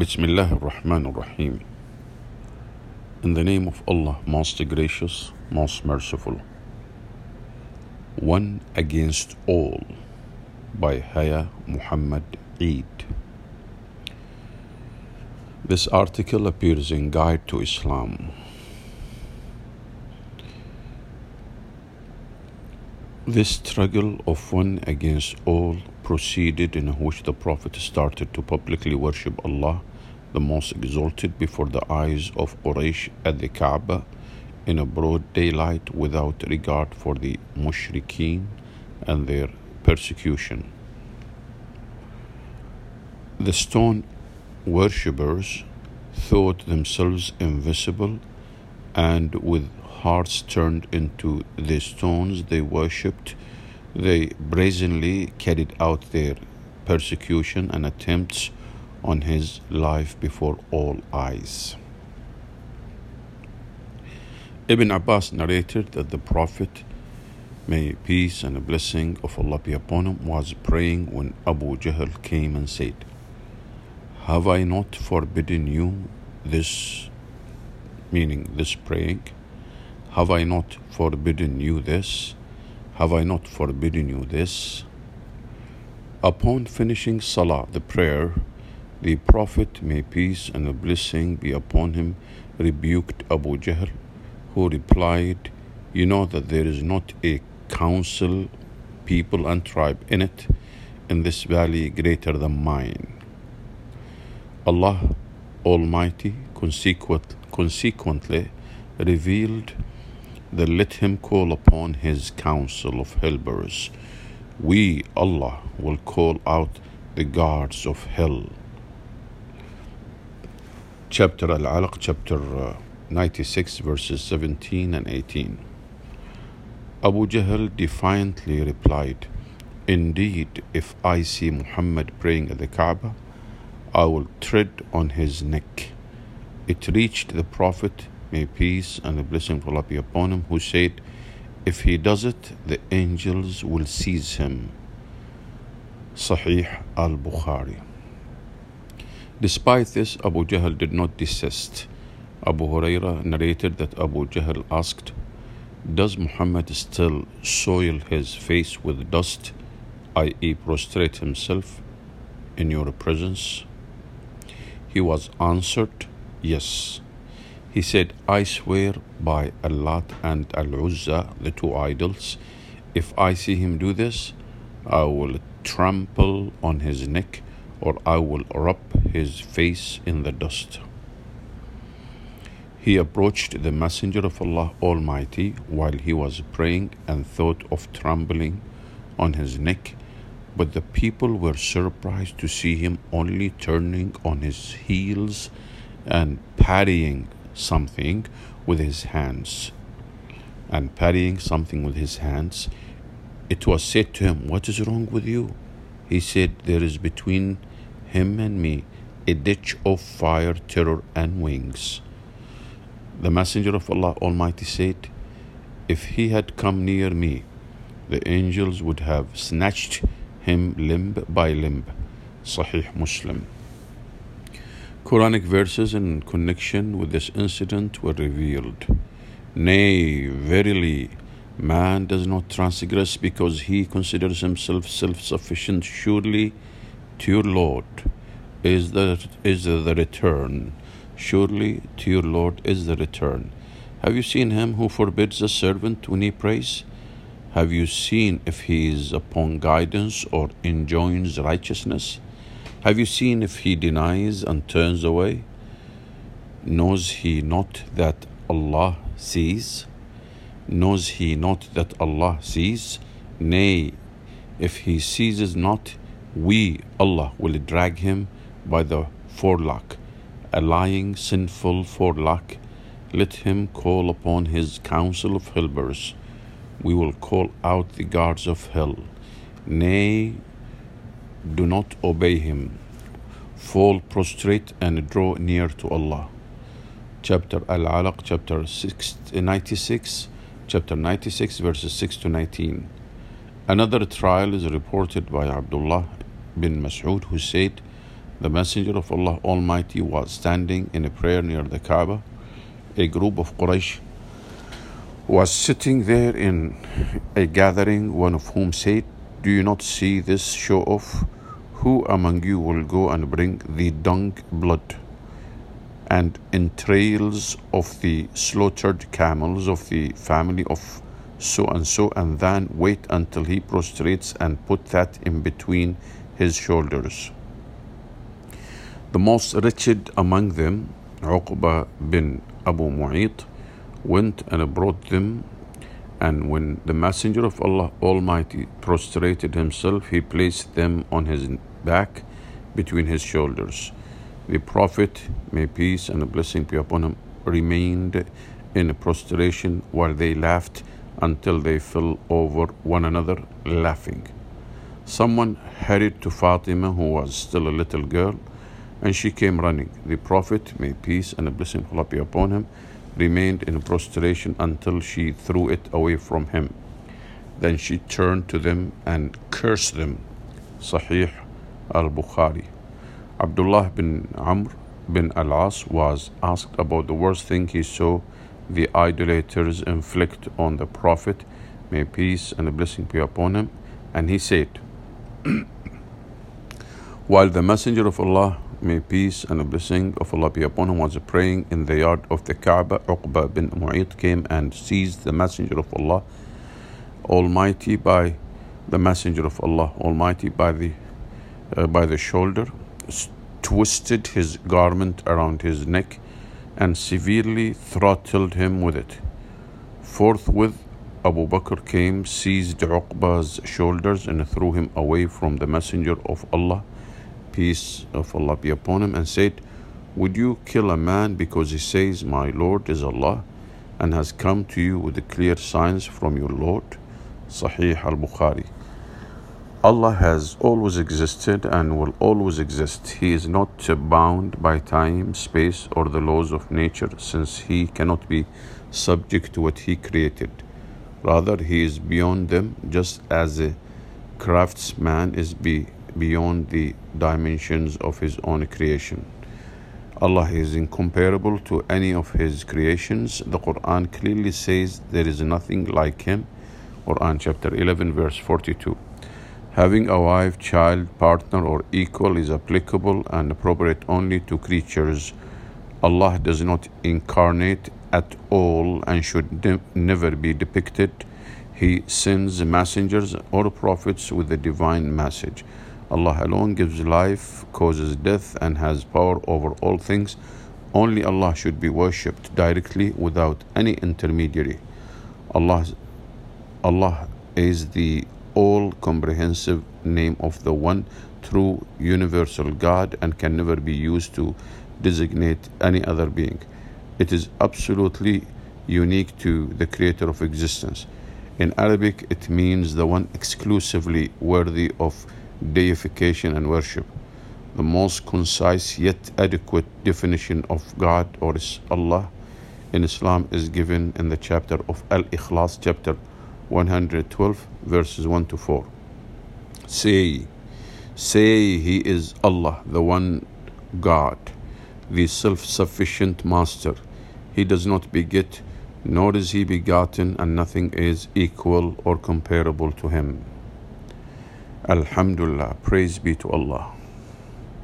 Bismillah ar-Rahman ar-Rahim. In the name of Allah, most gracious, most merciful. One Against All by Haya Muhammad Eid. This article appears in Guide to Islam. This struggle of one against all proceeded in which the Prophet started to publicly worship Allah, the Most Exalted, before the eyes of Quraysh at the Kaaba in a broad daylight without regard for the mushrikeen and their persecution. The stone worshippers thought themselves invisible and with hearts turned into the stones they worshipped, they brazenly carried out their persecution and attempts on his life before all eyes. Ibn Abbas narrated that the Prophet, may peace and a blessing of Allah be upon him, was praying when Abu Jahl came and said, Have I not forbidden you this, meaning this praying? Have I not forbidden you this? Have I not forbidden you this? Upon finishing Salah, the prayer, the Prophet, may peace and a blessing be upon him, rebuked Abu Jahl, who replied, You know that there is not a council, people, and tribe in it, in this valley greater than mine. Allah Almighty consequent, consequently revealed that let him call upon his council of helpers. We, Allah, will call out the guards of hell. Chapter Al Alaq, chapter uh, 96, verses 17 and 18. Abu Jahl defiantly replied, Indeed, if I see Muhammad praying at the Kaaba, I will tread on his neck. It reached the Prophet, may peace and the blessing of Allah be upon him, who said, If he does it, the angels will seize him. Sahih al Bukhari. Despite this, Abu Jahl did not desist. Abu Huraira narrated that Abu Jahl asked, Does Muhammad still soil his face with dust, i.e., prostrate himself in your presence? He was answered, Yes. He said, I swear by Allah and Al Uzza, the two idols, if I see him do this, I will trample on his neck or I will rub his face in the dust. He approached the Messenger of Allah Almighty while he was praying and thought of trampling on his neck, but the people were surprised to see him only turning on his heels and parrying something with his hands. And parrying something with his hands, it was said to him, What is wrong with you? He said, There is between him and me a ditch of fire, terror, and wings. The Messenger of Allah Almighty said, If he had come near me, the angels would have snatched him limb by limb. Sahih Muslim. Quranic verses in connection with this incident were revealed. Nay, verily, man does not transgress because he considers himself self sufficient. Surely, to your Lord is the, is the return. Surely, to your Lord is the return. Have you seen him who forbids a servant when he prays? Have you seen if he is upon guidance or enjoins righteousness? Have you seen if he denies and turns away? Knows he not that Allah sees? Knows he not that Allah sees? Nay, if he seizes not, we, Allah, will drag him by the forelock, a lying, sinful forelock. Let him call upon his council of helpers. We will call out the guards of hell. Nay, do not obey him. Fall prostrate and draw near to Allah. Chapter Al Alaq, chapter 6, 96, chapter 96, verses 6 to 19. Another trial is reported by Abdullah bin Mas'ud who said, the Messenger of Allah Almighty was standing in a prayer near the Kaaba. A group of Quraysh was sitting there in a gathering, one of whom said, Do you not see this show off? Who among you will go and bring the dung blood and entrails of the slaughtered camels of the family of so and so, and then wait until he prostrates and put that in between his shoulders? The most wretched among them, Uqba bin Abu Mu'ayt, went and brought them. And when the Messenger of Allah Almighty prostrated himself, he placed them on his back between his shoulders. The Prophet, may peace and blessing be upon him, remained in prostration while they laughed until they fell over one another laughing. Someone hurried to Fatima, who was still a little girl, and she came running. The Prophet, may peace and a blessing Allah be upon him, remained in prostration until she threw it away from him. Then she turned to them and cursed them. Sahih al Bukhari. Abdullah bin Amr bin Al As was asked about the worst thing he saw the idolaters inflict on the Prophet, may peace and a blessing be upon him, and he said, While the Messenger of Allah May peace and a blessing of Allah be upon him was praying in the yard of the Kaaba. Uqba bin Mu'ayt came and seized the Messenger of Allah Almighty by the Messenger of Allah Almighty by the uh, by the shoulder, twisted his garment around his neck, and severely throttled him with it. Forthwith, Abu Bakr came, seized Uqba's shoulders, and threw him away from the Messenger of Allah peace uh, of Allah be upon him, and said, Would you kill a man because he says, My Lord is Allah, and has come to you with the clear signs from your Lord? Sahih al Bukhari. Allah has always existed and will always exist. He is not bound by time, space, or the laws of nature, since He cannot be subject to what He created. Rather, He is beyond them, just as a craftsman is be beyond the dimensions of his own creation. Allah is incomparable to any of his creations. The Quran clearly says there is nothing like him. Quran chapter 11 verse 42. Having a wife, child, partner or equal is applicable and appropriate only to creatures. Allah does not incarnate at all and should ne- never be depicted. He sends messengers or prophets with the divine message. Allah alone gives life, causes death, and has power over all things. Only Allah should be worshipped directly without any intermediary. Allah, Allah is the all comprehensive name of the one true universal God and can never be used to designate any other being. It is absolutely unique to the creator of existence. In Arabic, it means the one exclusively worthy of deification and worship. The most concise yet adequate definition of God or is Allah in Islam is given in the chapter of Al Ikhlas, chapter 112, verses 1 to 4. Say, say He is Allah, the one God, the self sufficient Master. He does not beget, nor is He begotten, and nothing is equal or comparable to Him. Alhamdulillah, praise be to Allah.